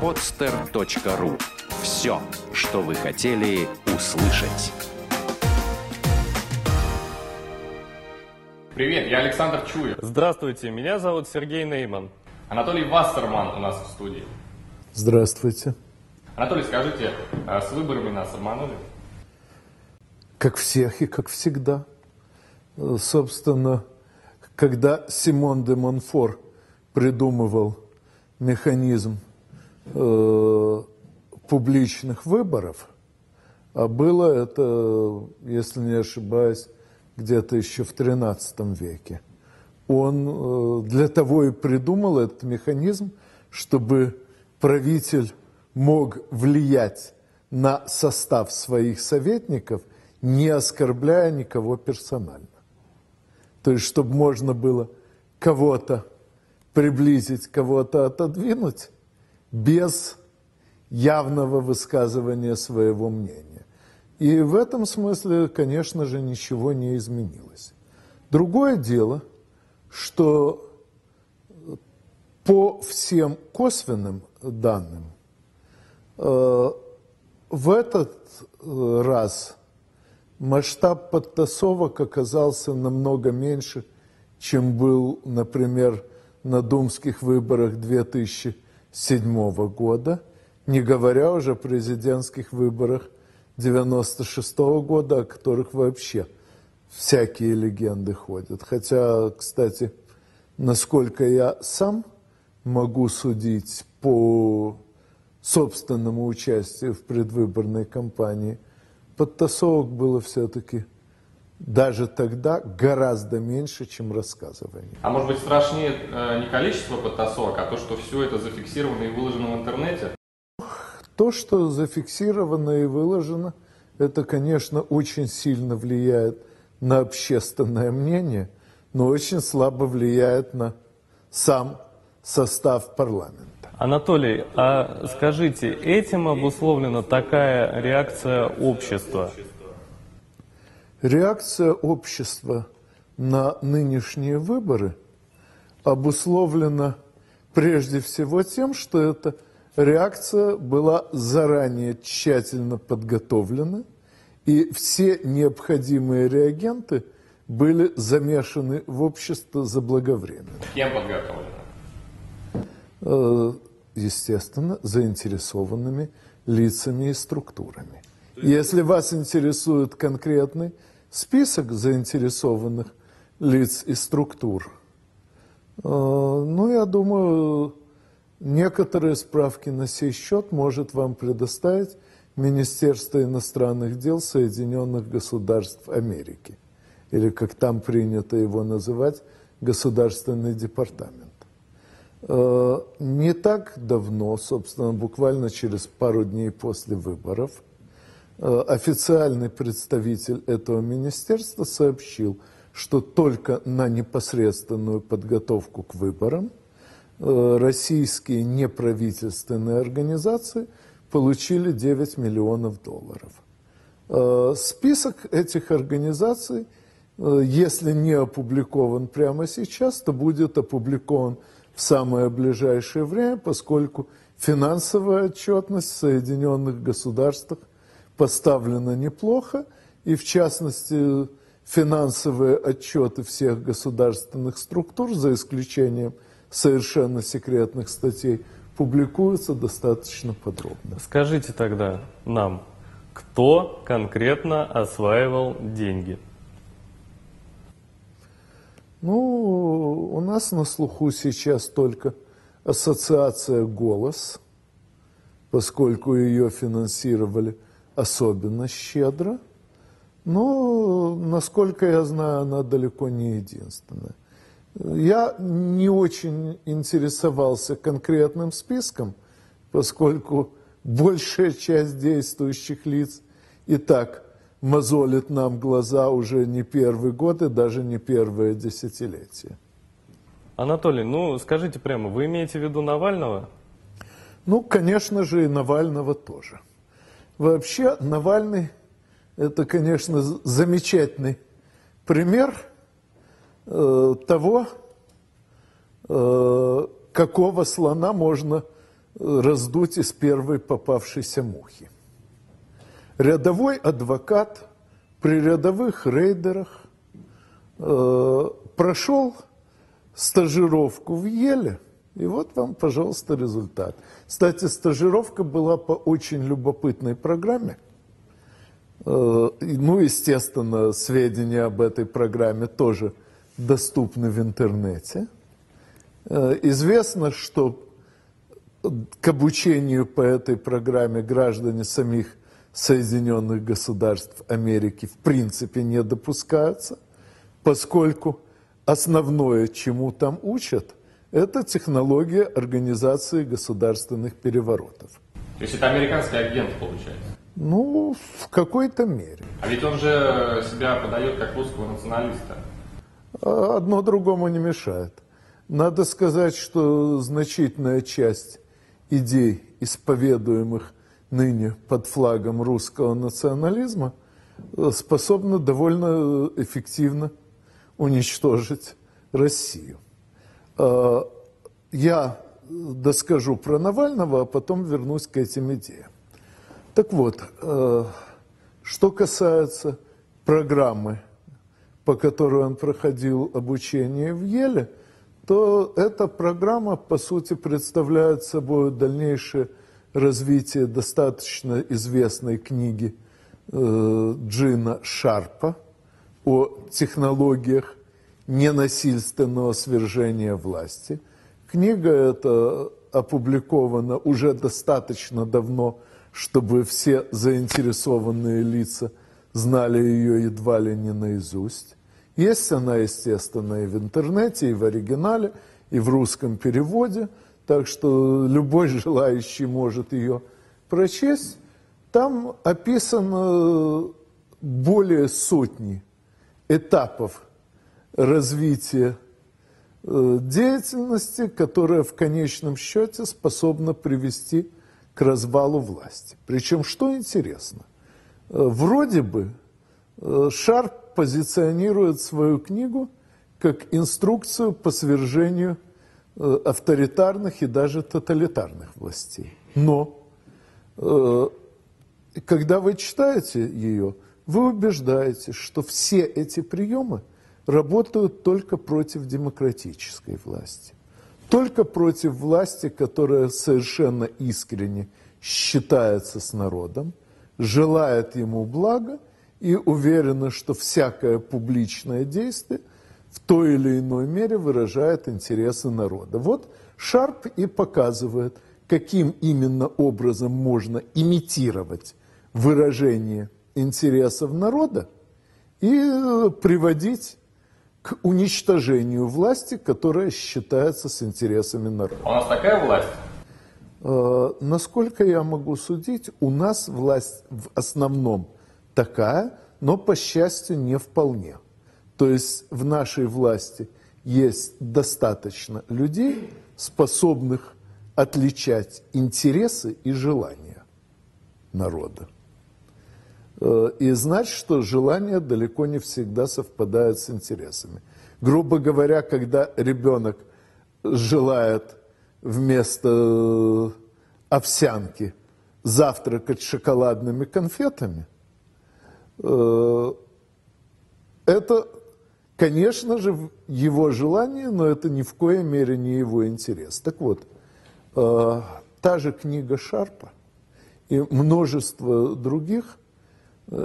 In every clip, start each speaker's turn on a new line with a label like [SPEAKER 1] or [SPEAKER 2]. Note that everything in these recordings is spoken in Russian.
[SPEAKER 1] podster.ru Все, что вы хотели услышать.
[SPEAKER 2] Привет, я Александр Чуев.
[SPEAKER 3] Здравствуйте, меня зовут Сергей Нейман.
[SPEAKER 2] Анатолий Вассерман у нас в студии.
[SPEAKER 4] Здравствуйте.
[SPEAKER 2] Анатолий, скажите, а с выборами нас обманули?
[SPEAKER 4] Как всех и как всегда. Собственно, когда Симон де Монфор придумывал механизм э, публичных выборов, а было это, если не ошибаюсь, где-то еще в XIII веке, он э, для того и придумал этот механизм, чтобы правитель мог влиять на состав своих советников, не оскорбляя никого персонально. То есть, чтобы можно было кого-то приблизить, кого-то отодвинуть без явного высказывания своего мнения. И в этом смысле, конечно же, ничего не изменилось. Другое дело, что по всем косвенным данным э, в этот э, раз масштаб подтасовок оказался намного меньше, чем был, например, на думских выборах 2007 года, не говоря уже о президентских выборах 96 года, о которых вообще всякие легенды ходят. Хотя, кстати, насколько я сам могу судить по собственному участию в предвыборной кампании, подтасовок было все-таки даже тогда гораздо меньше, чем рассказывание.
[SPEAKER 2] А может быть страшнее э, не количество подтасовок, а то, что все это зафиксировано и выложено в интернете?
[SPEAKER 4] То, что зафиксировано и выложено, это, конечно, очень сильно влияет на общественное мнение, но очень слабо влияет на сам состав парламента.
[SPEAKER 3] Анатолий, а скажите, этим обусловлена такая реакция общества?
[SPEAKER 4] Реакция общества на нынешние выборы обусловлена прежде всего тем, что эта реакция была заранее тщательно подготовлена, и все необходимые реагенты были замешаны в общество заблаговременно.
[SPEAKER 2] Кем подготовлено?
[SPEAKER 4] Э, естественно, заинтересованными лицами и структурами. Если вас интересует конкретный список заинтересованных лиц и структур, э, ну, я думаю, некоторые справки на сей счет может вам предоставить Министерство иностранных дел Соединенных Государств Америки, или, как там принято его называть, Государственный департамент. Э, Не так давно, собственно, буквально через пару дней после выборов, официальный представитель этого министерства сообщил, что только на непосредственную подготовку к выборам э, российские неправительственные организации получили 9 миллионов долларов. Э, Список этих организаций, э, если не опубликован прямо сейчас, то будет опубликован в самое ближайшее время, поскольку финансовая отчетность в Соединенных Государствах поставлена неплохо, и в частности финансовые отчеты всех государственных структур, за исключением совершенно секретных статей, публикуются достаточно подробно.
[SPEAKER 3] Скажите тогда нам, кто конкретно осваивал деньги?
[SPEAKER 4] Ну, у нас на слуху сейчас только ассоциация «Голос», поскольку ее финансировали особенно щедро. Но, насколько я знаю, она далеко не единственная. Я не очень интересовался конкретным списком, поскольку большая часть действующих лиц и так мозолит нам глаза уже не первый год и даже не первое десятилетие.
[SPEAKER 3] Анатолий, ну скажите прямо, вы имеете в виду Навального?
[SPEAKER 4] Ну, конечно же, и Навального тоже. Вообще, Навальный – это, конечно, замечательный пример э, того, э, какого слона можно раздуть из первой попавшейся мухи. Рядовой адвокат при рядовых рейдерах э, прошел стажировку в Еле, и вот вам, пожалуйста, результат. Кстати, стажировка была по очень любопытной программе. Э, ну, естественно, сведения об этой программе тоже доступны в интернете. Э, известно, что к обучению по этой программе граждане самих Соединенных Государств Америки в принципе не допускаются, поскольку основное, чему там учат, это технология организации государственных переворотов.
[SPEAKER 2] То есть это американский агент, получается?
[SPEAKER 4] Ну, в какой-то мере.
[SPEAKER 2] А ведь он же себя подает как русского националиста.
[SPEAKER 4] А одно другому не мешает. Надо сказать, что значительная часть идей, исповедуемых ныне под флагом русского национализма, способна довольно эффективно уничтожить Россию. А, я доскажу про Навального, а потом вернусь к этим идеям. Так вот, а, что касается программы, по которой он проходил обучение в Еле, то эта программа, по сути, представляет собой дальнейшее развитие достаточно известной книги э, Джина Шарпа о технологиях ненасильственного свержения власти. Книга эта опубликована уже достаточно давно, чтобы все заинтересованные лица знали ее едва ли не наизусть. Есть она, естественно, и в интернете, и в оригинале, и в русском переводе, так что любой желающий может ее прочесть. Там описано более сотни этапов развития э, деятельности, которая в конечном счете способна привести к развалу власти. Причем, что интересно, э, вроде бы э, Шарп позиционирует свою книгу как инструкцию по свержению авторитарных и даже тоталитарных властей. Но когда вы читаете ее, вы убеждаетесь, что все эти приемы работают только против демократической власти. Только против власти, которая совершенно искренне считается с народом, желает ему блага и уверена, что всякое публичное действие в той или иной мере выражает интересы народа. Вот Шарп и показывает, каким именно образом можно имитировать выражение интересов народа и приводить к уничтожению власти, которая считается с интересами народа.
[SPEAKER 2] У нас такая власть?
[SPEAKER 4] Э, насколько я могу судить, у нас власть в основном такая, но, по счастью, не вполне. То есть в нашей власти есть достаточно людей, способных отличать интересы и желания народа. Э, и знать, что желания далеко не всегда совпадают с интересами. Грубо говоря, когда ребенок желает вместо э, овсянки завтракать шоколадными конфетами – Э, это, конечно же, его желание, но это ни в коей мере не его интерес. Так вот, та же книга Шарпа и множество других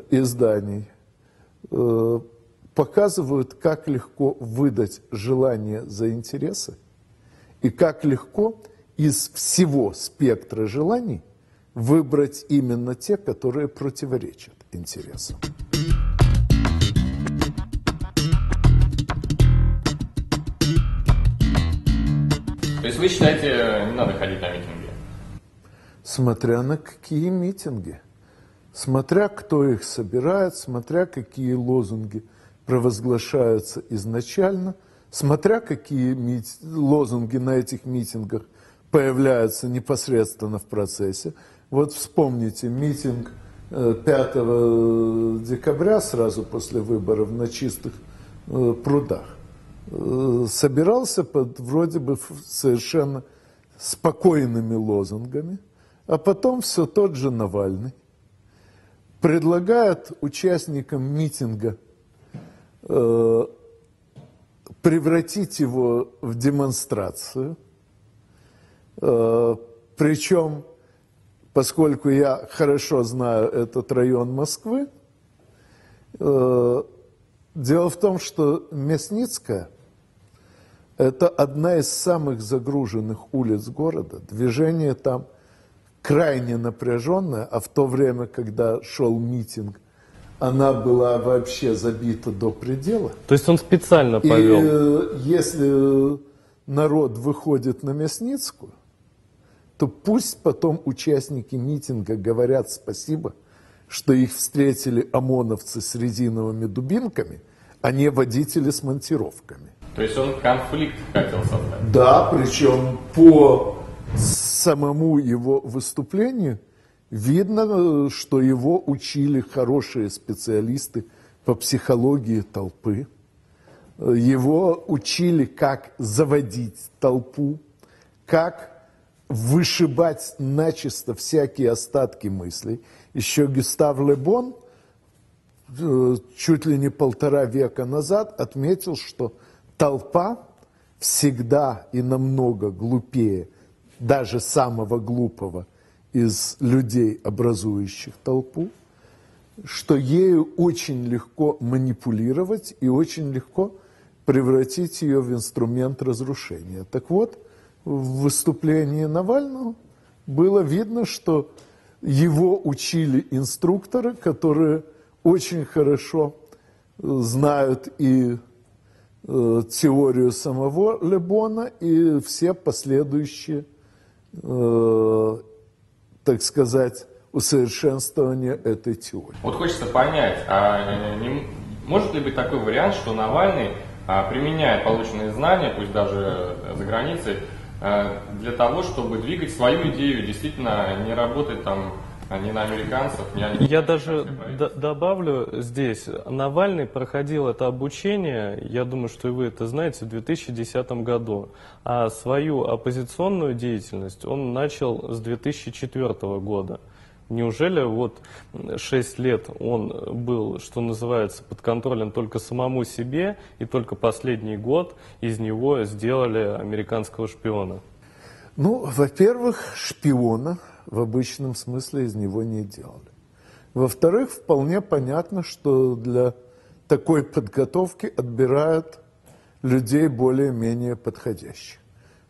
[SPEAKER 4] изданий показывают, как легко выдать желание за интересы и как легко из всего спектра желаний выбрать именно те, которые противоречат интересам.
[SPEAKER 2] То есть вы считаете, не надо ходить на митинги?
[SPEAKER 4] Смотря на какие митинги. Смотря кто их собирает, смотря какие лозунги провозглашаются изначально, смотря какие мит... лозунги на этих митингах появляются непосредственно в процессе. Вот вспомните митинг 5 декабря, сразу после выборов, на чистых э, прудах, э, собирался под вроде бы совершенно спокойными лозунгами, а потом все тот же Навальный предлагает участникам митинга э, превратить его в демонстрацию. Э, причем, поскольку я хорошо знаю этот район Москвы, э, дело в том, что Мясницкая – это одна из самых загруженных улиц города. Движение там крайне напряженное, а в то время, когда шел митинг, она была вообще забита до предела.
[SPEAKER 3] То есть он специально повел?
[SPEAKER 4] И э, если народ выходит на Мясницкую, то пусть потом участники митинга говорят спасибо, что их встретили ОМОНовцы с резиновыми дубинками, а не водители с монтировками.
[SPEAKER 2] То есть он конфликт хотел создать?
[SPEAKER 4] Да, причем по самому его выступлению видно, что его учили хорошие специалисты по психологии толпы. Его учили, как заводить толпу, как вышибать начисто всякие остатки мыслей. Еще Гюстав Лебон э, чуть ли не полтора века назад отметил, что толпа всегда и намного глупее даже самого глупого из людей, образующих толпу, что ею очень легко манипулировать и очень легко превратить ее в инструмент разрушения. Так вот, в выступлении Навального было видно, что его учили инструкторы, которые очень хорошо знают и э, теорию самого Лебона, и все последующие э, так сказать, усовершенствования этой теории.
[SPEAKER 2] Вот хочется понять, а не, может ли быть такой вариант, что Навальный а, применяет полученные знания, пусть даже за границей, а, для того, чтобы двигать свою идею, действительно не работать там а не на американцев, не
[SPEAKER 3] Я даже добавлю здесь, Навальный проходил это обучение, я думаю, что и вы это знаете, в 2010 году, а свою оппозиционную деятельность он начал с 2004 года. Неужели вот 6 лет он был, что называется, под контролем только самому себе, и только последний год из него сделали американского шпиона?
[SPEAKER 4] Ну, во-первых, шпиона в обычном смысле из него не делали. Во-вторых, вполне понятно, что для такой подготовки отбирают людей более-менее подходящих.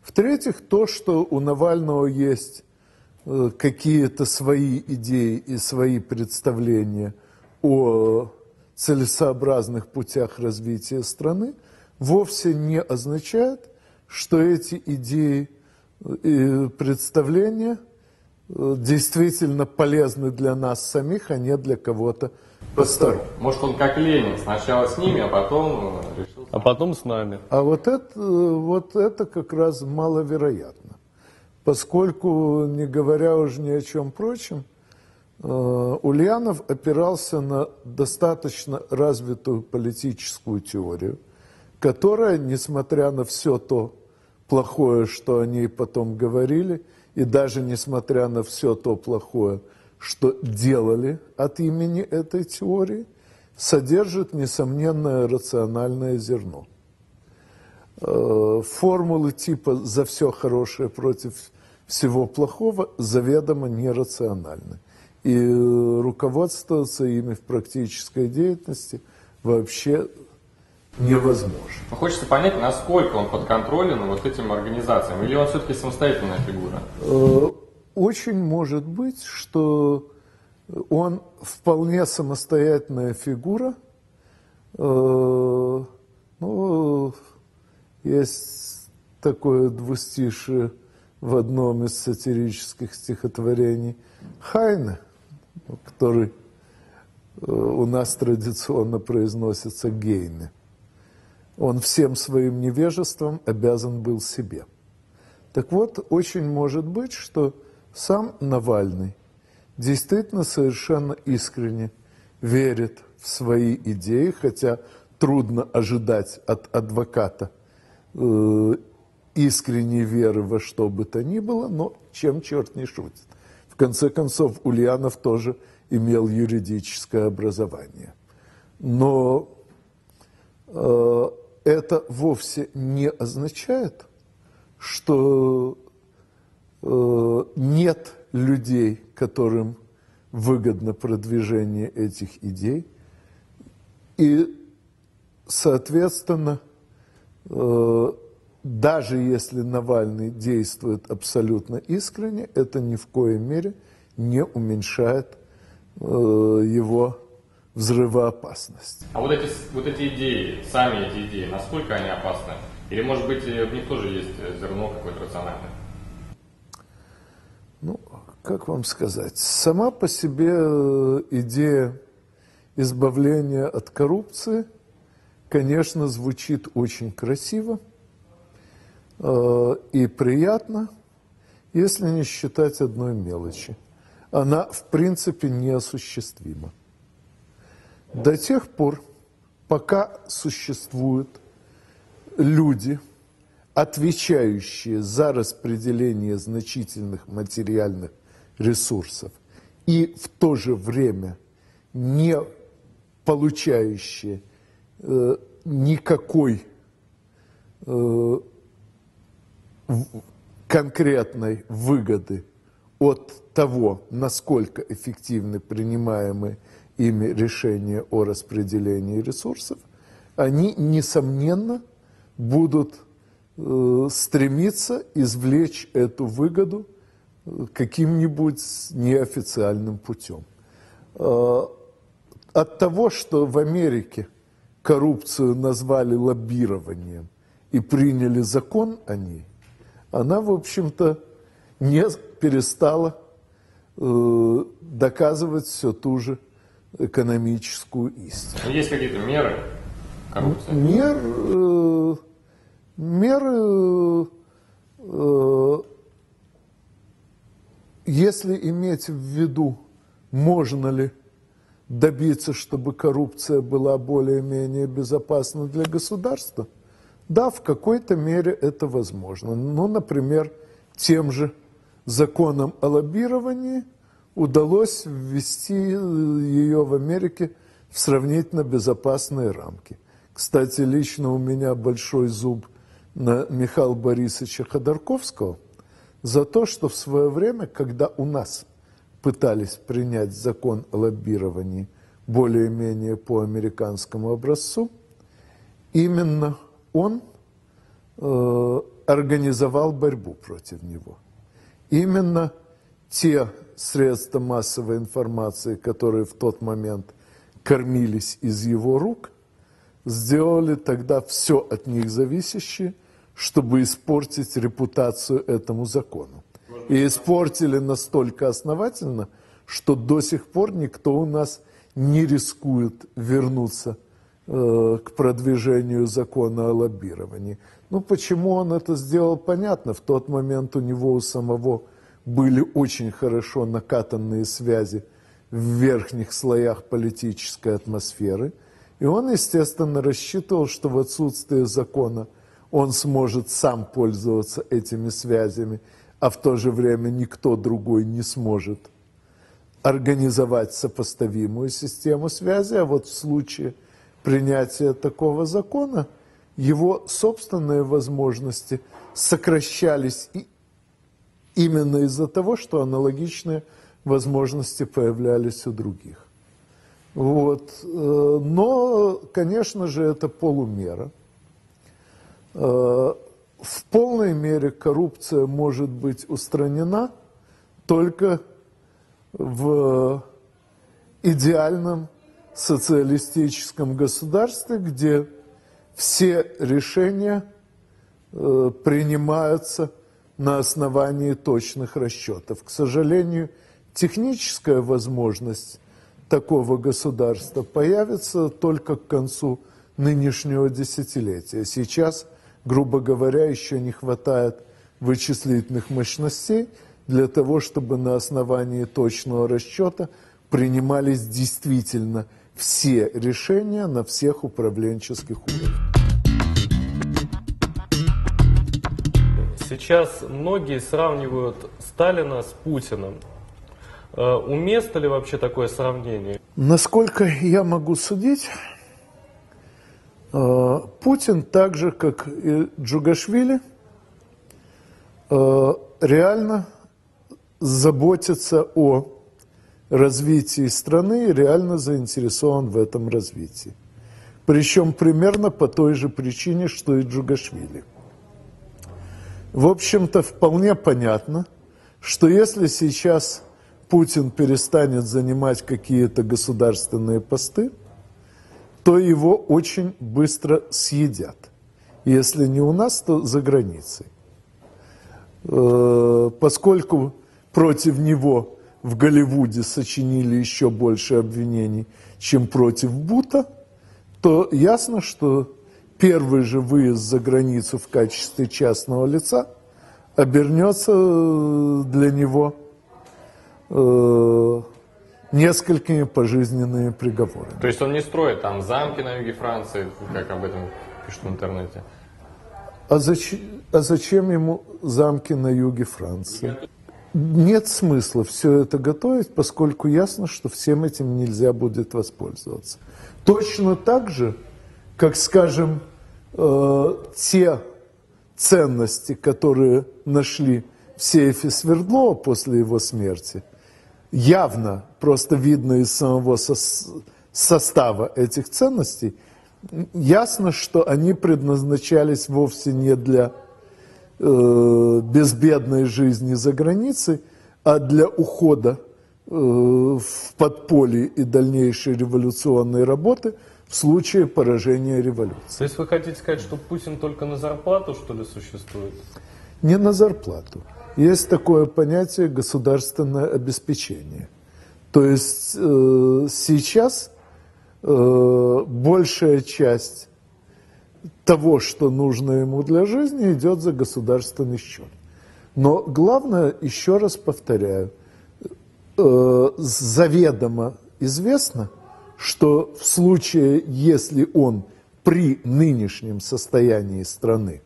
[SPEAKER 4] В-третьих, то, что у Навального есть э, какие-то свои идеи и свои представления о целесообразных путях развития страны, вовсе не означает, что эти идеи и представления – действительно полезны для нас самих, а не для кого-то постороннего.
[SPEAKER 2] Может, он как Ленин, сначала с ними, а потом
[SPEAKER 3] э, решил... А потом с нами.
[SPEAKER 4] А вот это, вот это как раз маловероятно. Поскольку, не говоря уже ни о чем прочем, э, Ульянов опирался на достаточно развитую политическую теорию, которая, несмотря на все то плохое, что о ней потом говорили, и даже несмотря на все то плохое, что делали от имени этой теории, содержит несомненное рациональное зерно. Э, формулы типа «за все хорошее против всего плохого» заведомо нерациональны. И руководствоваться ими в практической деятельности вообще невозможно.
[SPEAKER 2] Но хочется понять, насколько он подконтролен вот этим организациям, или он все-таки самостоятельная фигура?
[SPEAKER 4] Э, очень может быть, что он вполне самостоятельная фигура. Э, ну, есть такое двустишие в одном из сатирических стихотворений Хайна, который э, у нас традиционно произносится Гейне – он всем своим невежеством обязан был себе. Так вот, очень может быть, что сам Навальный действительно совершенно искренне верит в свои идеи, хотя трудно ожидать от адвоката э, искренней веры во что бы то ни было, но чем черт не шутит. В конце концов, Ульянов тоже имел юридическое образование. Но э, это вовсе не означает, что э, нет людей, которым выгодно продвижение этих идей. И, соответственно, э, даже если Навальный действует абсолютно искренне, это ни в коей мере не уменьшает э, его взрывоопасность.
[SPEAKER 2] А вот эти, вот эти идеи, сами эти идеи, насколько они опасны? Или, может быть, в них тоже есть зерно какое-то рациональное?
[SPEAKER 4] Ну, как вам сказать, сама по себе э, идея избавления от коррупции, конечно, звучит очень красиво э, и приятно, если не считать одной мелочи. Она, в принципе, неосуществима. До тех пор, пока существуют люди, отвечающие за распределение значительных материальных ресурсов и в то же время не получающие э, никакой э, конкретной выгоды от того, насколько эффективны принимаемые ими решения о распределении ресурсов, они, несомненно, будут э, стремиться извлечь эту выгоду каким-нибудь неофициальным путем. А, от того, что в Америке коррупцию назвали лоббированием и приняли закон о ней, она, в общем-то, не перестала э, доказывать все ту же экономическую истину.
[SPEAKER 2] Есть какие-то меры коррупции?
[SPEAKER 4] Мер, э, меры э, если иметь в виду, можно ли добиться, чтобы коррупция была более-менее безопасна для государства, да, в какой-то мере это возможно. Ну, например, тем же законом о лоббировании удалось ввести ее в Америке в сравнительно безопасные рамки. Кстати, лично у меня большой зуб на Михаила Борисовича Ходорковского, за то, что в свое время, когда у нас пытались принять закон о лоббировании более-менее по американскому образцу, именно он э, организовал борьбу против него. Именно те средства массовой информации, которые в тот момент кормились из его рук, сделали тогда все от них зависящее – чтобы испортить репутацию этому закону. И испортили настолько основательно, что до сих пор никто у нас не рискует вернуться э, к продвижению закона о лоббировании. Ну, почему он это сделал, понятно. В тот момент у него у самого были очень хорошо накатанные связи в верхних слоях политической атмосферы. И он, естественно, рассчитывал, что в отсутствие закона – он сможет сам пользоваться этими связями, а в то же время никто другой не сможет организовать сопоставимую систему связи, а вот в случае принятия такого закона его собственные возможности сокращались и именно из-за того, что аналогичные возможности появлялись у других. Вот. Э, но, конечно же, это полумера. Э, в полной мере коррупция может быть устранена только в идеальном социалистическом государстве, где все решения э, принимаются на основании точных расчетов. К сожалению, техническая возможность такого государства появится только к концу нынешнего десятилетия. Сейчас – грубо говоря, еще не хватает вычислительных мощностей для того, чтобы на основании точного расчета принимались действительно все решения на всех управленческих уровнях.
[SPEAKER 3] Сейчас многие сравнивают Сталина с Путиным. Э, уместно ли вообще такое сравнение?
[SPEAKER 4] Насколько я могу судить, э, Путин, так же как и Джугашвили, э, реально заботится о развитии страны и реально заинтересован в этом развитии. Причем примерно по той же причине, что и Джугашвили. В общем-то, вполне понятно, что если сейчас Путин перестанет занимать какие-то государственные посты, то его очень быстро съедят. Если не у нас, то за границей. Э, поскольку против него в Голливуде сочинили еще больше обвинений, чем против Бута, то ясно, что первый же выезд за границу в качестве частного лица обернется для него э, несколькими пожизненными приговорами.
[SPEAKER 2] То есть он не строит там замки на юге Франции, как об этом пишут в интернете?
[SPEAKER 4] А зачем, а зачем ему замки на юге Франции? Нет смысла все это готовить, поскольку ясно, что всем этим нельзя будет воспользоваться. Точно так же, как, скажем, э, те ценности, которые нашли в сейфе Свердлова после его смерти, явно, просто видно из самого со состава этих ценностей, ясно, что они предназначались вовсе не для э, безбедной жизни за границей, а для ухода э, в подполье и дальнейшей революционной работы в случае поражения революции.
[SPEAKER 3] То есть вы хотите сказать, что Путин только на зарплату, что ли, существует?
[SPEAKER 4] Не на зарплату. Есть такое понятие государственное обеспечение. То есть э, сейчас э, большая часть того, что нужно ему для жизни, идет за государственный счет. Но главное, еще раз повторяю, э, заведомо известно, что в случае, если он при нынешнем состоянии страны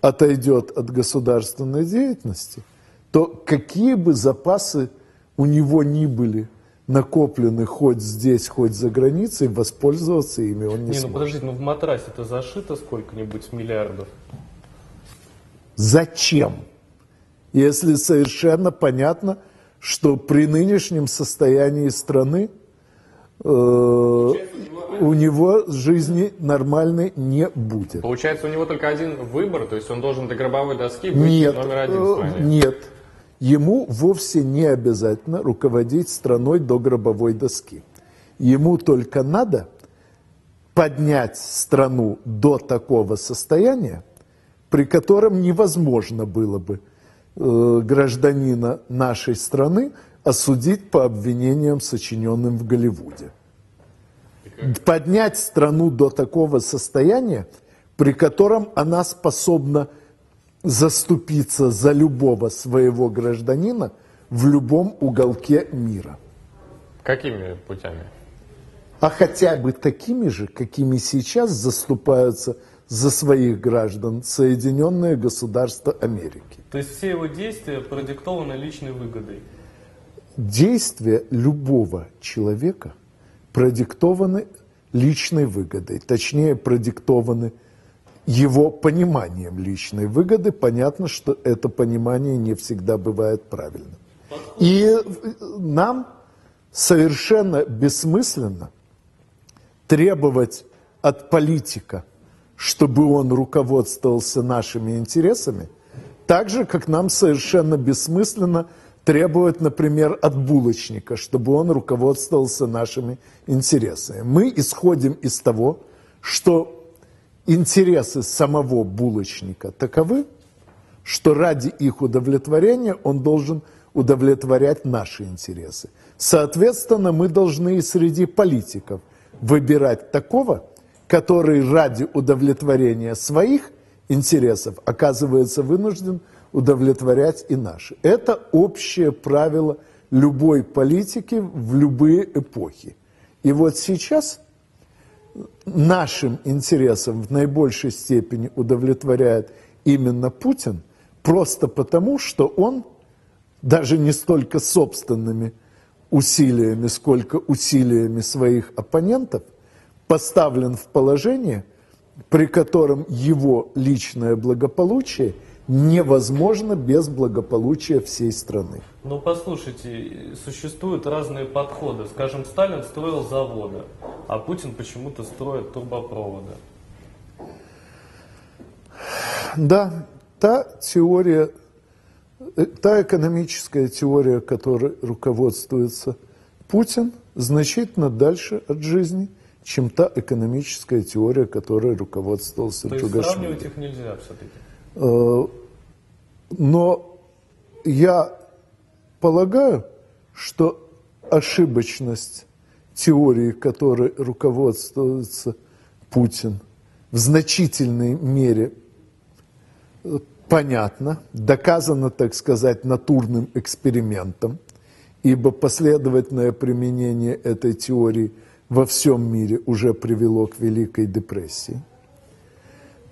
[SPEAKER 4] отойдет от государственной деятельности, то какие бы запасы у него ни были накоплены хоть здесь, хоть за границей, воспользоваться ими он не, не ну, сможет.
[SPEAKER 3] ну подождите, ну в матрасе это зашито сколько-нибудь миллиардов?
[SPEAKER 4] Зачем? Если совершенно понятно, что при нынешнем состоянии страны у него жизни нормальной не будет.
[SPEAKER 2] Получается, у него только один выбор, то есть он должен до гробовой доски быть
[SPEAKER 4] нет,
[SPEAKER 2] номер один в стране?
[SPEAKER 4] Э, нет. Ему вовсе не обязательно руководить страной до гробовой доски. Ему только надо поднять страну до такого состояния, при котором невозможно было бы э, гражданина нашей страны осудить по обвинениям, сочиненным в Голливуде поднять страну до такого состояния, при котором она способна заступиться за любого своего гражданина в любом уголке мира.
[SPEAKER 2] Какими путями?
[SPEAKER 4] А хотя бы такими же, какими сейчас заступаются за своих граждан Соединенные Государства Америки.
[SPEAKER 3] То есть все его действия продиктованы личной выгодой?
[SPEAKER 4] Действия любого человека продиктованы личной выгодой, точнее продиктованы его пониманием личной выгоды. Понятно, что это понимание не всегда бывает правильным. И нам совершенно бессмысленно требовать от политика, чтобы он руководствовался нашими интересами, так же, как нам совершенно бессмысленно требовать, например, от булочника, чтобы он руководствовался нашими интересами. Мы исходим из того, что интересы самого булочника таковы, что ради их удовлетворения он должен удовлетворять наши интересы. Соответственно, мы должны и среди политиков выбирать такого, который ради удовлетворения своих интересов оказывается вынужден удовлетворять и наши. Это общее правило любой политики в любые эпохи. И вот сейчас нашим интересам в наибольшей степени удовлетворяет именно Путин, просто потому, что он даже не столько собственными усилиями, сколько усилиями своих оппонентов поставлен в положение, при котором его личное благополучие невозможно без благополучия всей страны.
[SPEAKER 3] Ну, послушайте, существуют разные подходы. Скажем, Сталин строил заводы, а Путин почему-то строит трубопроводы.
[SPEAKER 4] Да, та теория, э, та экономическая теория, которой руководствуется Путин, значительно дальше от жизни, чем та экономическая теория, которой руководствовался
[SPEAKER 3] То есть
[SPEAKER 4] Джугашвили.
[SPEAKER 3] сравнивать их нельзя все-таки?
[SPEAKER 4] Но я полагаю, что ошибочность теории, которой руководствуется Путин, в значительной мере понятна, доказана, так сказать, натурным экспериментом, ибо последовательное применение этой теории во всем мире уже привело к Великой депрессии.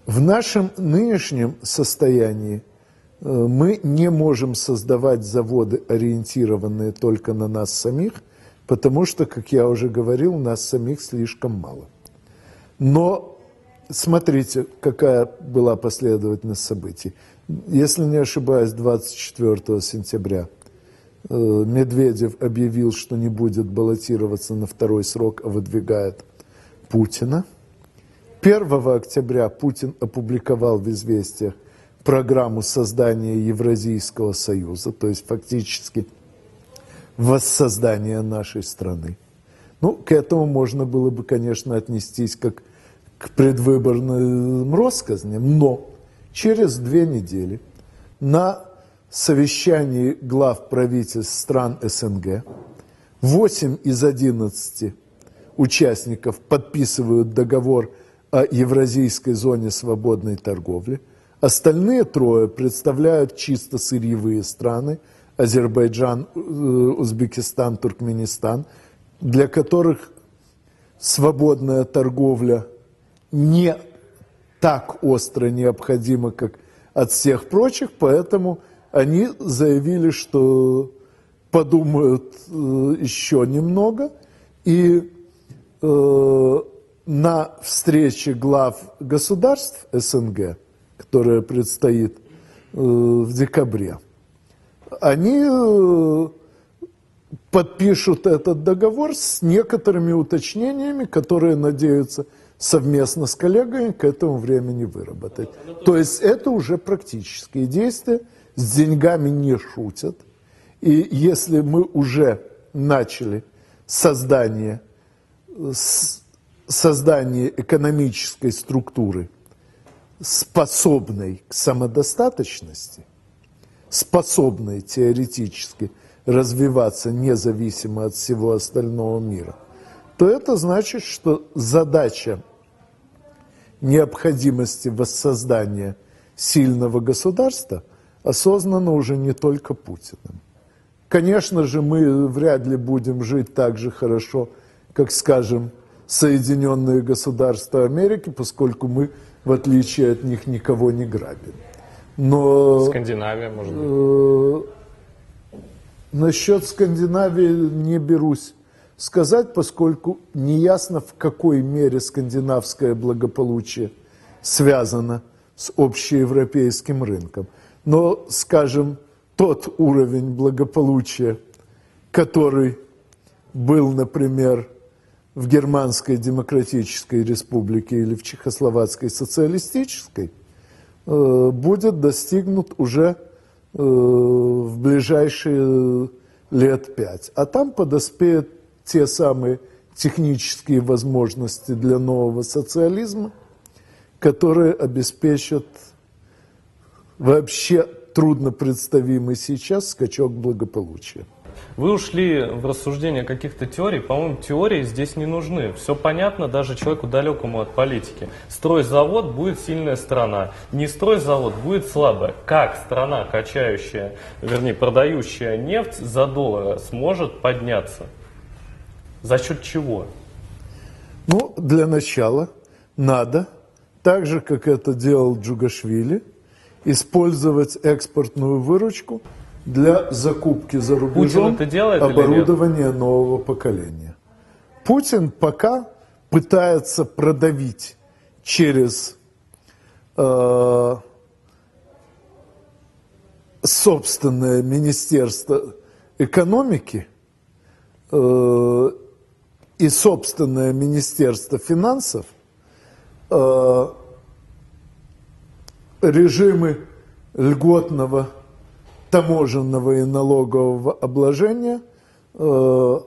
[SPEAKER 4] В нашем нынешнем состоянии мы не можем создавать заводы, ориентированные только на нас самих, потому что, как я уже говорил, нас самих слишком мало. Но смотрите, какая была последовательность событий. Если не ошибаюсь, 24 сентября э, Медведев объявил, что не будет баллотироваться на второй срок, а выдвигает Путина – 1 октября Путин опубликовал в «Известиях» программу создания Евразийского союза, то есть фактически воссоздание нашей страны. Ну, к этому можно было бы, конечно, отнестись как к предвыборным россказням, но через две недели на совещании глав правительств стран СНГ 8 из 11 участников подписывают договор о Евразийской зоне свободной торговли. Остальные трое представляют чисто сырьевые страны – Азербайджан, э, Узбекистан, Туркменистан, для которых свободная торговля не так остро необходима, как от всех прочих, поэтому они заявили, что подумают э, еще немного. И э, на встрече глав государств СНГ, которая предстоит э, в декабре, они э, подпишут этот договор с некоторыми уточнениями, которые надеются совместно с коллегами к этому времени выработать. То есть это уже практические действия, с деньгами не шутят. И если мы уже начали создание создание экономической структуры, способной к самодостаточности, способной теоретически развиваться независимо от всего остального мира, то это значит, что задача необходимости воссоздания сильного государства осознана уже не только Путиным. Конечно же, мы вряд ли будем жить так же хорошо, как, скажем, Соединенные Государства Америки, поскольку мы, в отличие от них, никого не грабим.
[SPEAKER 2] Но, Скандинавия, может быть. Э,
[SPEAKER 4] насчет Скандинавии не берусь сказать, поскольку неясно, в какой мере скандинавское благополучие связано с общеевропейским рынком. Но, скажем, тот уровень благополучия, который был, например, в Германской Демократической Республике или в Чехословацкой Социалистической э, будет достигнут уже э, в ближайшие лет пять. А там подоспеют те самые технические возможности для нового социализма, которые обеспечат вообще трудно представимый сейчас скачок благополучия.
[SPEAKER 3] Вы ушли в рассуждение каких-то теорий. По-моему, теории здесь не нужны. Все понятно даже человеку далекому от политики. Строй завод будет сильная страна. Не строй завод будет слабая. Как страна, качающая, вернее, продающая нефть за доллары, сможет подняться? За счет чего?
[SPEAKER 4] Ну, для начала надо, так же, как это делал Джугашвили, использовать экспортную выручку для закупки за рубежом
[SPEAKER 3] это делает
[SPEAKER 4] оборудования нового поколения. Путин пока пытается продавить через э, собственное Министерство экономики э, и собственное Министерство финансов э, режимы льготного таможенного и налогового обложения э,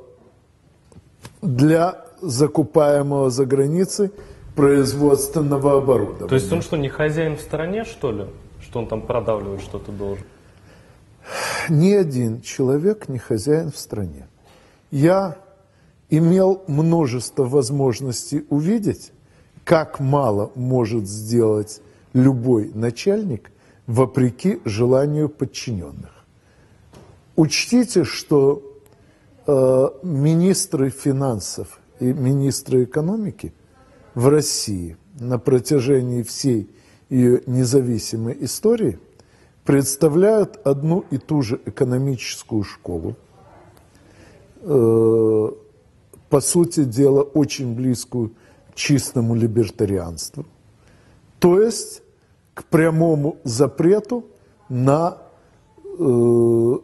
[SPEAKER 4] для закупаемого за границей производственного оборудования.
[SPEAKER 3] То есть он что, не хозяин в стране, что ли? Что он там продавливать что-то должен?
[SPEAKER 4] Ни один человек не хозяин в стране. Я имел множество возможностей увидеть, как мало может сделать любой начальник вопреки желанию подчиненных. Учтите, что э, министры финансов и министры экономики в России на протяжении всей ее независимой истории представляют одну и ту же экономическую школу, э, по сути дела очень близкую к чистому либертарианству, то есть к прямому запрету на э,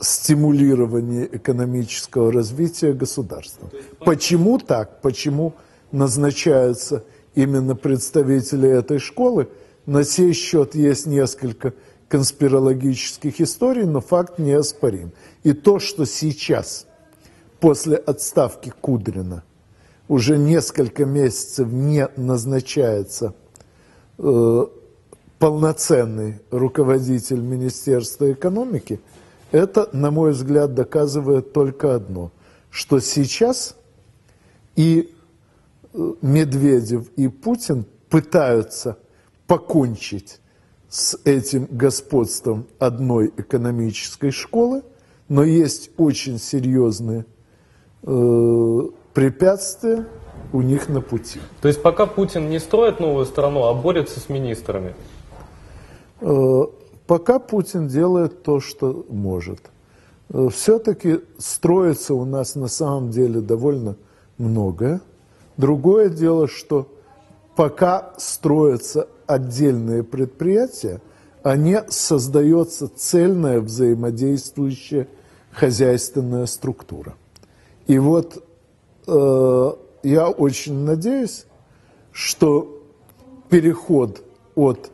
[SPEAKER 4] стимулирование экономического развития государства. Почему так? Почему назначаются именно представители этой школы? На сей счет есть несколько конспирологических историй, но факт неоспорим. И то, что сейчас, после отставки Кудрина, уже несколько месяцев не назначается э, полноценный руководитель Министерства экономики, это, на мой взгляд, доказывает только одно, что сейчас и э, Медведев, и Путин пытаются покончить с этим господством одной экономической школы, но есть очень серьезные э, препятствия у них на пути.
[SPEAKER 3] То есть пока Путин не строит новую страну, а борется с министрами?
[SPEAKER 4] Э, пока Путин делает то, что может. Э, Все-таки строится у нас на самом деле довольно многое. Другое дело, что пока строятся отдельные предприятия, а не создается цельная взаимодействующая хозяйственная структура. И вот э, я очень надеюсь, что переход от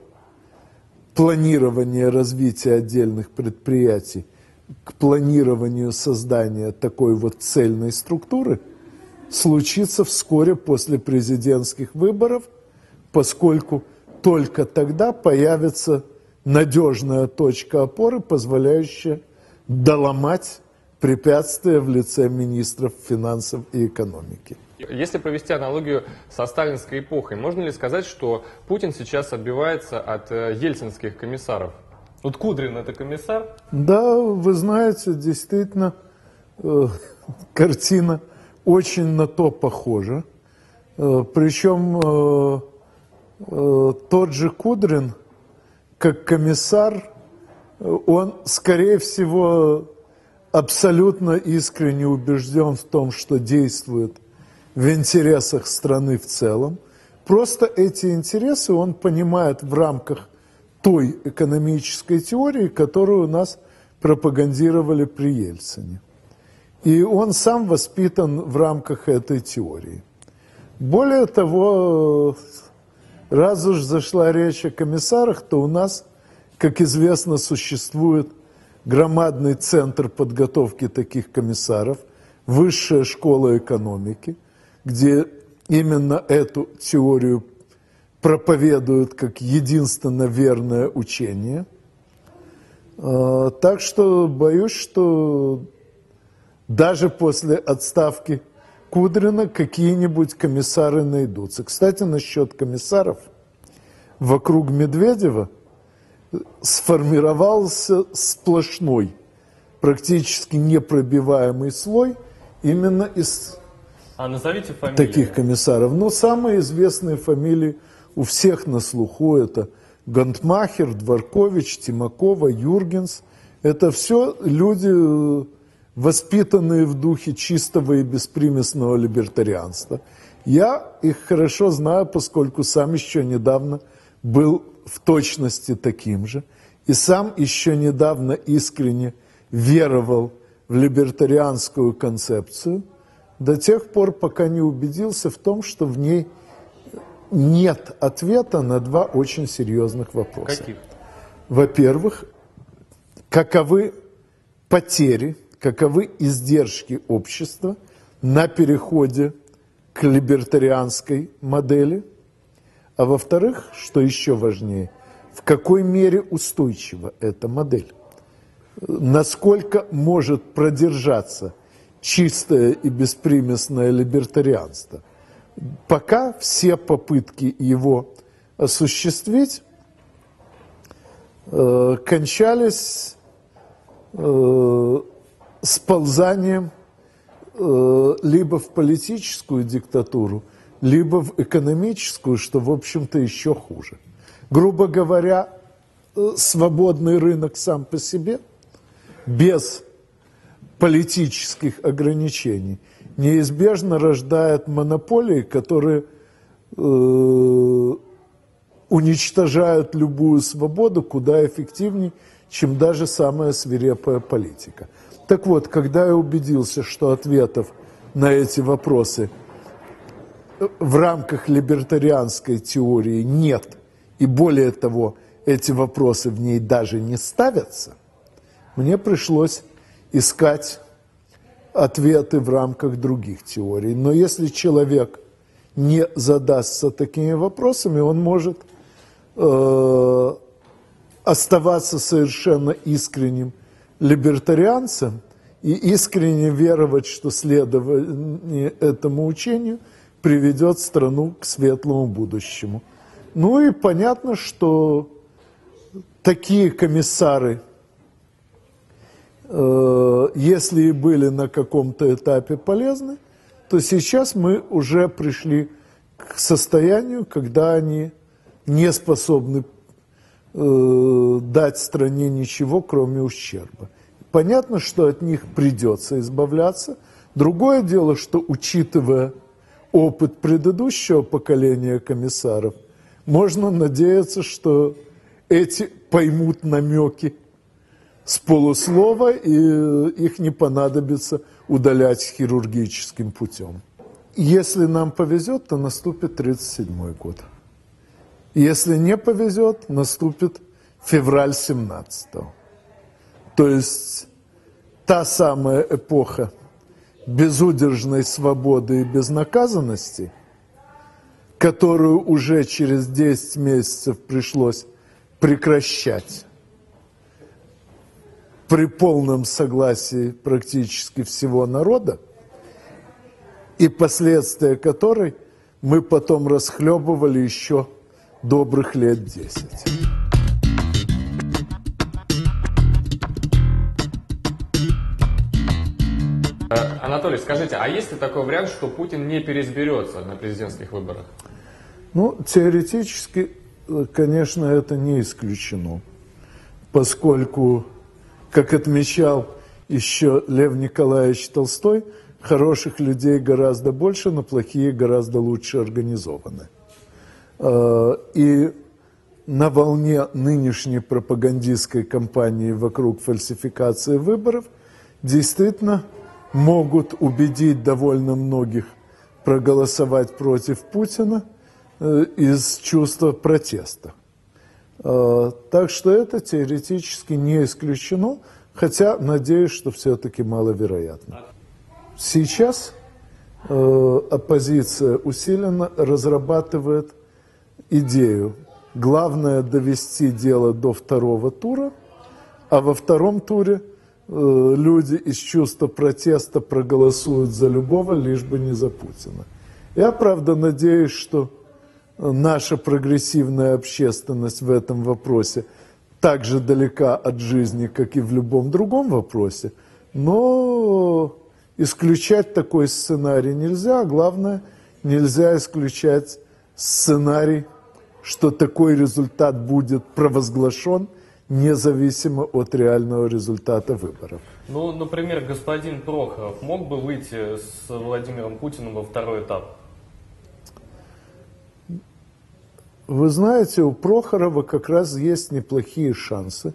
[SPEAKER 4] планирования развития отдельных предприятий к планированию создания такой вот цельной структуры случится вскоре после президентских выборов, поскольку только тогда появится надежная точка опоры, позволяющая доломать препятствия в лице министров финансов и экономики.
[SPEAKER 2] Если провести аналогию со сталинской эпохой, можно ли сказать, что Путин сейчас отбивается от э, ельцинских комиссаров?
[SPEAKER 3] Вот Кудрин это комиссар?
[SPEAKER 4] Да, вы знаете, действительно, э, картина очень на то похожа. Э, причем э, э, тот же Кудрин, как комиссар, он, скорее всего, абсолютно искренне убежден в том, что действует в интересах страны в целом. Просто эти интересы он понимает в рамках той экономической теории, которую у нас пропагандировали при Ельцине. И он сам воспитан в рамках этой теории. Более того, раз уж зашла речь о комиссарах, то у нас, как известно, существует громадный центр подготовки таких комиссаров, высшая школа экономики, где именно эту теорию проповедуют как единственно верное учение. А, так что боюсь, что даже после отставки Кудрина какие-нибудь комиссары найдутся. Кстати, насчет комиссаров. Вокруг Медведева сформировался сплошной, практически непробиваемый слой именно из
[SPEAKER 3] А назовите фамилию.
[SPEAKER 4] таких комиссаров. Но самые известные фамилии у всех на слуху это Гантмахер, Дворкович, Тимакова, Юргенс – это все люди, э, воспитанные в духе чистого и беспримесного либертарианства. Я их хорошо знаю, поскольку сам еще недавно был в точности таким же, и сам еще недавно искренне веровал в либертарианскую концепцию до тех пор, пока не убедился в том, что в ней нет ответа на два очень серьезных вопроса.
[SPEAKER 2] Каких?
[SPEAKER 4] Во-первых, каковы потери, каковы издержки общества на переходе к либертарианской модели, а во-вторых, что еще важнее, в какой мере устойчива эта модель, насколько может продержаться чистое и беспримесное либертарианство – пока все попытки его осуществить э, кончались э, сползанием э, либо в политическую диктатуру, либо в экономическую, что, в общем-то, еще хуже. Грубо говоря, э, свободный рынок сам по себе, без политических ограничений – неизбежно рождает монополии, которые э, уничтожают любую свободу куда эффективнее, чем даже самая свирепая политика. Так вот, когда я убедился, что ответов на эти вопросы в рамках либертарианской теории нет, и более того, эти вопросы в ней даже не ставятся, мне пришлось искать ответы в рамках других теорий. Но если человек не задастся такими вопросами, он может э, оставаться совершенно искренним либертарианцем и искренне веровать, что следование этому учению приведет страну к светлому будущему. Ну и понятно, что такие комиссары – если и были на каком-то этапе полезны, то сейчас мы уже пришли к состоянию, когда они не способны э, дать стране ничего, кроме ущерба. Понятно, что от них придется избавляться. Другое дело, что учитывая опыт предыдущего поколения комиссаров, можно надеяться, что эти поймут намеки с полуслова, и их не понадобится удалять хирургическим путем. Если нам повезет, то наступит 37 год. Если не повезет, наступит февраль 17 -го. То есть та самая эпоха безудержной свободы и безнаказанности, которую уже через 10 месяцев пришлось прекращать при полном согласии практически всего народа, и последствия которой мы потом расхлебывали еще добрых лет десять.
[SPEAKER 2] Э, Анатолий, скажите, а есть ли такой вариант, что Путин не переизберется на президентских выборах?
[SPEAKER 4] Ну, теоретически, э, конечно, это не исключено, поскольку как отмечал еще Лев Николаевич Толстой, хороших людей гораздо больше, но плохие гораздо лучше организованы. А, и на волне нынешней пропагандистской кампании вокруг фальсификации выборов действительно могут убедить довольно многих проголосовать против Путина э, из чувства протеста. А, так что это теоретически не исключено, хотя надеюсь, что все-таки маловероятно. Сейчас э, оппозиция усиленно разрабатывает идею. Главное довести дело до второго тура, а во втором туре э, люди из чувства протеста проголосуют за любого, лишь бы не за Путина. Я, правда, надеюсь, что наша прогрессивная общественность в этом вопросе так же далека от жизни, как и в любом другом вопросе, но исключать такой сценарий нельзя, главное, нельзя исключать сценарий что такой результат будет провозглашен независимо от реального результата выборов.
[SPEAKER 3] Ну, например, господин Прохоров мог бы выйти с Владимиром Путиным во второй этап?
[SPEAKER 4] Вы знаете, у Прохорова как раз есть неплохие шансы,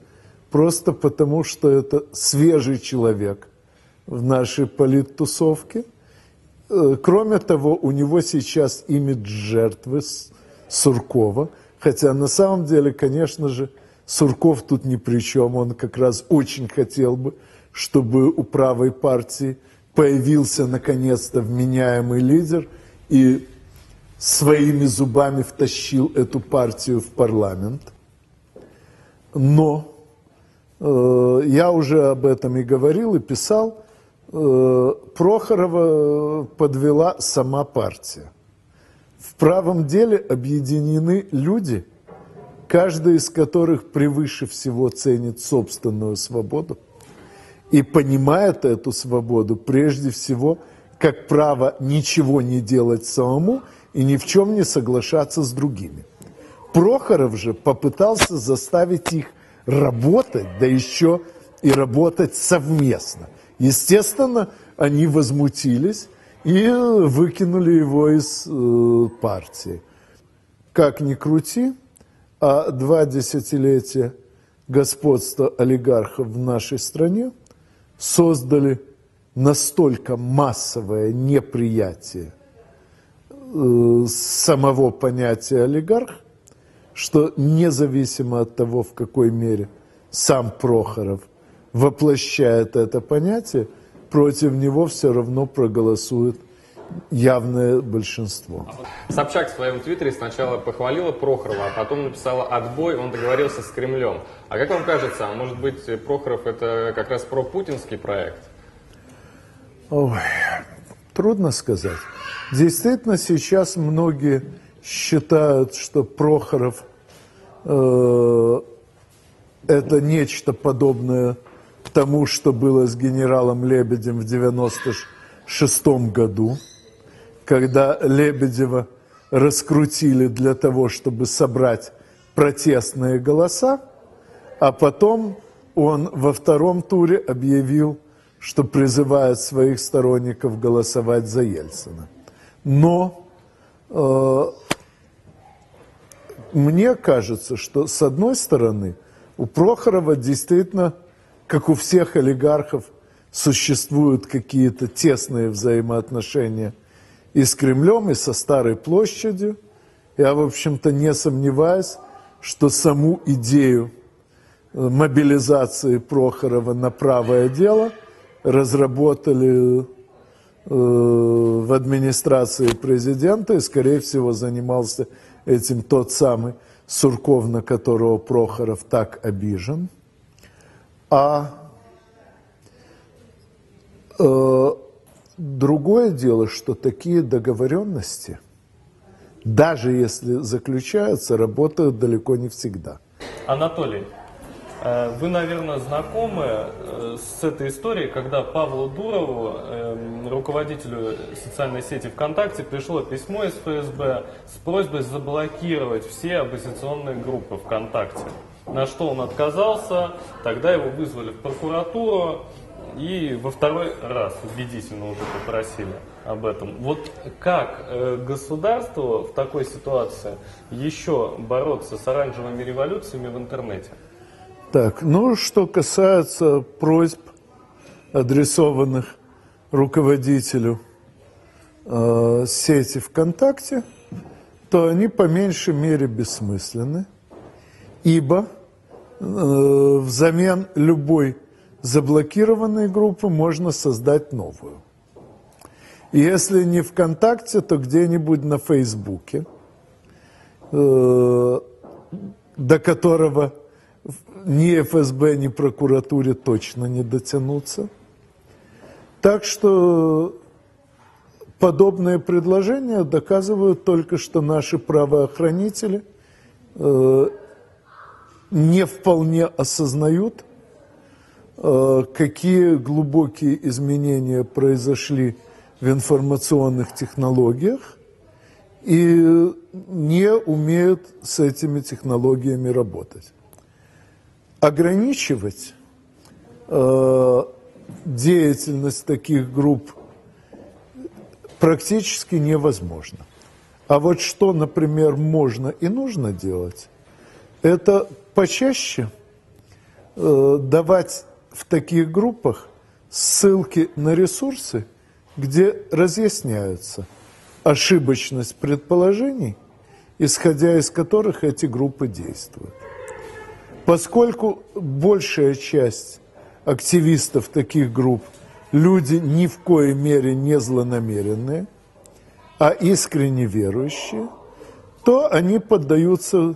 [SPEAKER 4] просто потому что это свежий человек в нашей политтусовке. Э, кроме того, у него сейчас имидж жертвы Суркова, хотя на самом деле, конечно же, Сурков тут ни при чем, он как раз очень хотел бы, чтобы у правой партии появился наконец-то вменяемый лидер. И своими зубами втащил эту партию в парламент. Но э, я уже об этом и говорил, и писал, э, Прохорова подвела сама партия. В правом деле объединены люди, каждый из которых превыше всего ценит собственную свободу и понимает эту свободу прежде всего как право ничего не делать самому – и ни в чем не соглашаться с другими. Прохоров же попытался заставить их работать, да еще и работать совместно. Естественно, они возмутились и выкинули его из э, партии. Как ни крути, а два десятилетия господства олигархов в нашей стране создали настолько массовое неприятие самого понятия олигарх, что независимо от того, в какой мере сам Прохоров воплощает это понятие, против него все равно проголосует явное большинство.
[SPEAKER 2] Собчак в своем твиттере сначала похвалила Прохорова, а потом написала «отбой», он договорился с Кремлем. А как вам кажется, а может быть Прохоров это как раз пропутинский проект?
[SPEAKER 4] Ой, трудно сказать. Действительно, сейчас многие считают, что Прохоров э, это нечто подобное тому, что было с генералом Лебедем в 96 году, когда Лебедева раскрутили для того, чтобы собрать протестные голоса, а потом он во втором туре объявил, что призывает своих сторонников голосовать за Ельцина. Но э, мне кажется, что с одной стороны у Прохорова действительно, как у всех олигархов, существуют какие-то тесные взаимоотношения и с Кремлем, и со Старой площадью. Я, в общем-то, не сомневаюсь, что саму идею э, мобилизации Прохорова на правое дело разработали в администрации президента и, скорее всего, занимался этим тот самый Сурков, на которого Прохоров так обижен. А э, другое дело, что такие договоренности, даже если заключаются, работают далеко не всегда.
[SPEAKER 3] Анатолий, Э, вы, наверное, знакомы э, с этой историей, когда Павлу Дурову, эм, руководителю социальной сети ВКонтакте, пришло письмо из ФСБ с просьбой заблокировать все оппозиционные группы ВКонтакте. На что он отказался, тогда его вызвали в прокуратуру и во второй раз убедительно уже попросили об этом. Вот как э, государству в такой ситуации еще бороться с оранжевыми революциями в интернете?
[SPEAKER 4] Так, ну, что касается просьб, адресованных руководителю э, сети ВКонтакте, то они по меньшей мере бессмысленны, ибо э, взамен любой заблокированной группы можно создать новую. Если не ВКонтакте, то где-нибудь на Фейсбуке, э, до которого ни ФСБ, ни прокуратуре точно не дотянуться. Так что подобные предложения доказывают только, что наши правоохранители э, не вполне осознают, э, какие глубокие изменения произошли в информационных технологиях и не умеют с этими технологиями работать. Ограничивать э, деятельность таких групп практически невозможно. А вот что, например, можно и нужно делать, это почаще э, давать в таких группах ссылки на ресурсы, где разъясняются ошибочность предположений, исходя из которых эти группы действуют. Поскольку большая часть активистов таких групп люди ни в коей мере не злонамеренные, а искренне верующие, то они поддаются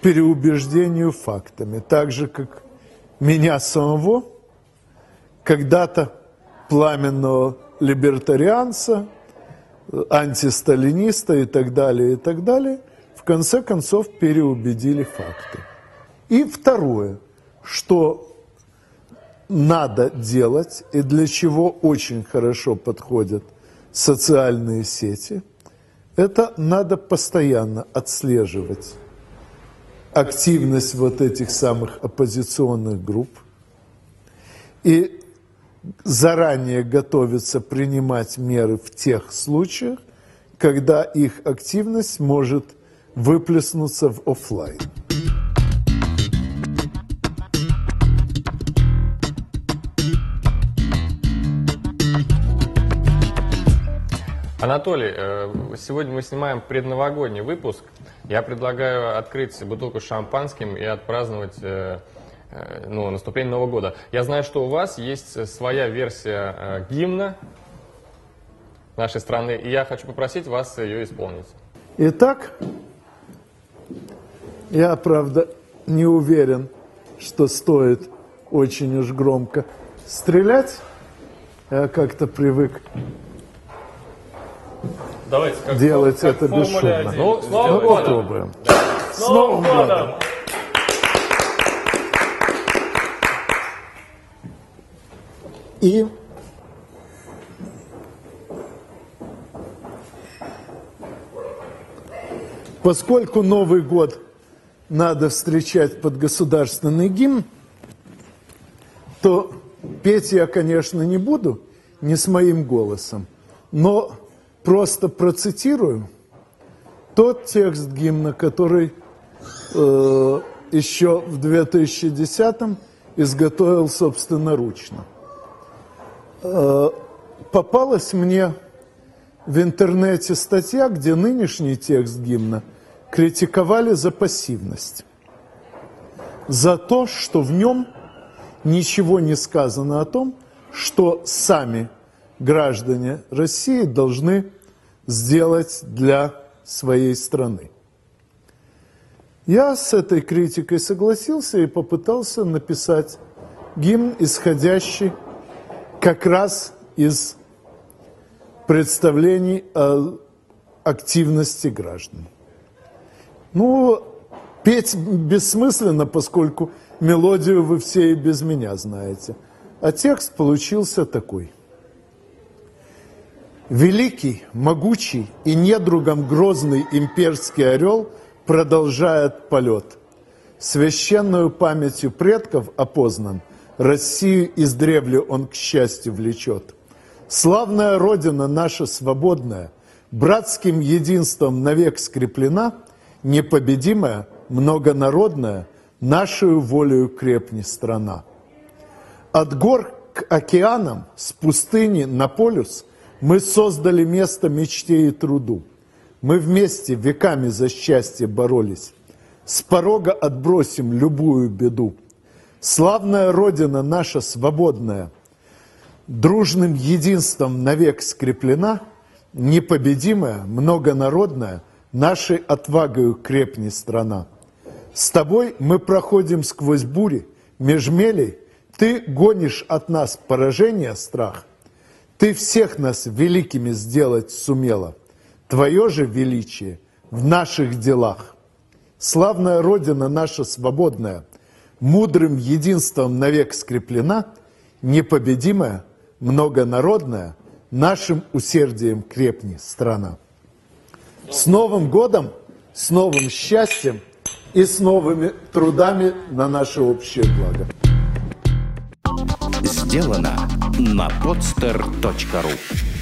[SPEAKER 4] переубеждению фактами, так же, как меня самого, когда-то пламенного либертарианца, антисталиниста и так далее, и так далее, в конце концов переубедили факты. И второе, что надо делать и для чего очень хорошо подходят социальные сети, это надо постоянно отслеживать активность вот этих самых оппозиционных групп и заранее готовиться принимать меры в тех случаях, когда их активность может выплеснуться в офлайн.
[SPEAKER 2] Анатолий, э, сегодня мы снимаем предновогодний выпуск. Я предлагаю открыть бутылку шампанским и отпраздновать э, э, ну, наступление Нового года. Я знаю, что у вас есть своя версия гимна нашей страны, и я хочу попросить вас ее исполнить.
[SPEAKER 4] Итак, я, правда, не уверен, что стоит очень уж громко стрелять. Я как-то привык
[SPEAKER 2] Давайте, как,
[SPEAKER 4] делать
[SPEAKER 2] как
[SPEAKER 4] это бесшумно.
[SPEAKER 2] Ну, с Новым
[SPEAKER 4] ну,
[SPEAKER 2] годом!
[SPEAKER 4] попробуем.
[SPEAKER 2] С Новым годом!
[SPEAKER 4] И поскольку Новый год надо встречать под государственный гимн, то петь я, конечно, не буду, не с моим голосом, но просто процитирую тот текст гимна, который э, еще в 2010-м изготовил собственноручно. Э, попалась мне в интернете статья, где нынешний текст гимна критиковали за пассивность. За то, что в нем ничего не сказано о том, что сами граждане России должны сделать для своей страны. Я с этой критикой согласился и попытался написать гимн, исходящий как раз из представлений о активности граждан. Ну, петь бессмысленно, поскольку мелодию вы все и без меня знаете. А текст получился такой. Великий, могучий и недругом грозный имперский орел продолжает полет. Священную памятью предков опознан, Россию издревле он к счастью влечет. Славная Родина наша свободная, братским единством навек скреплена, непобедимая, многонародная, нашою волею крепни страна. От гор к океанам, с пустыни на полюс – мы создали место мечте и труду. Мы вместе веками за счастье боролись. С порога отбросим любую беду. Славная Родина наша свободная, дружным единством навек скреплена, непобедимая, многонародная, нашей отвагою крепни страна. С тобой мы проходим сквозь бури, межмелей, ты гонишь от нас поражение, страх – ты всех нас великими сделать сумела. Твое же величие в наших делах. Славная Родина наша свободная, мудрым единством навек скреплена, непобедимая, многонародная, нашим усердием крепни страна. С Новым годом, с новым счастьем и с новыми трудами на наше общее благо.
[SPEAKER 1] Сделано на podster.ru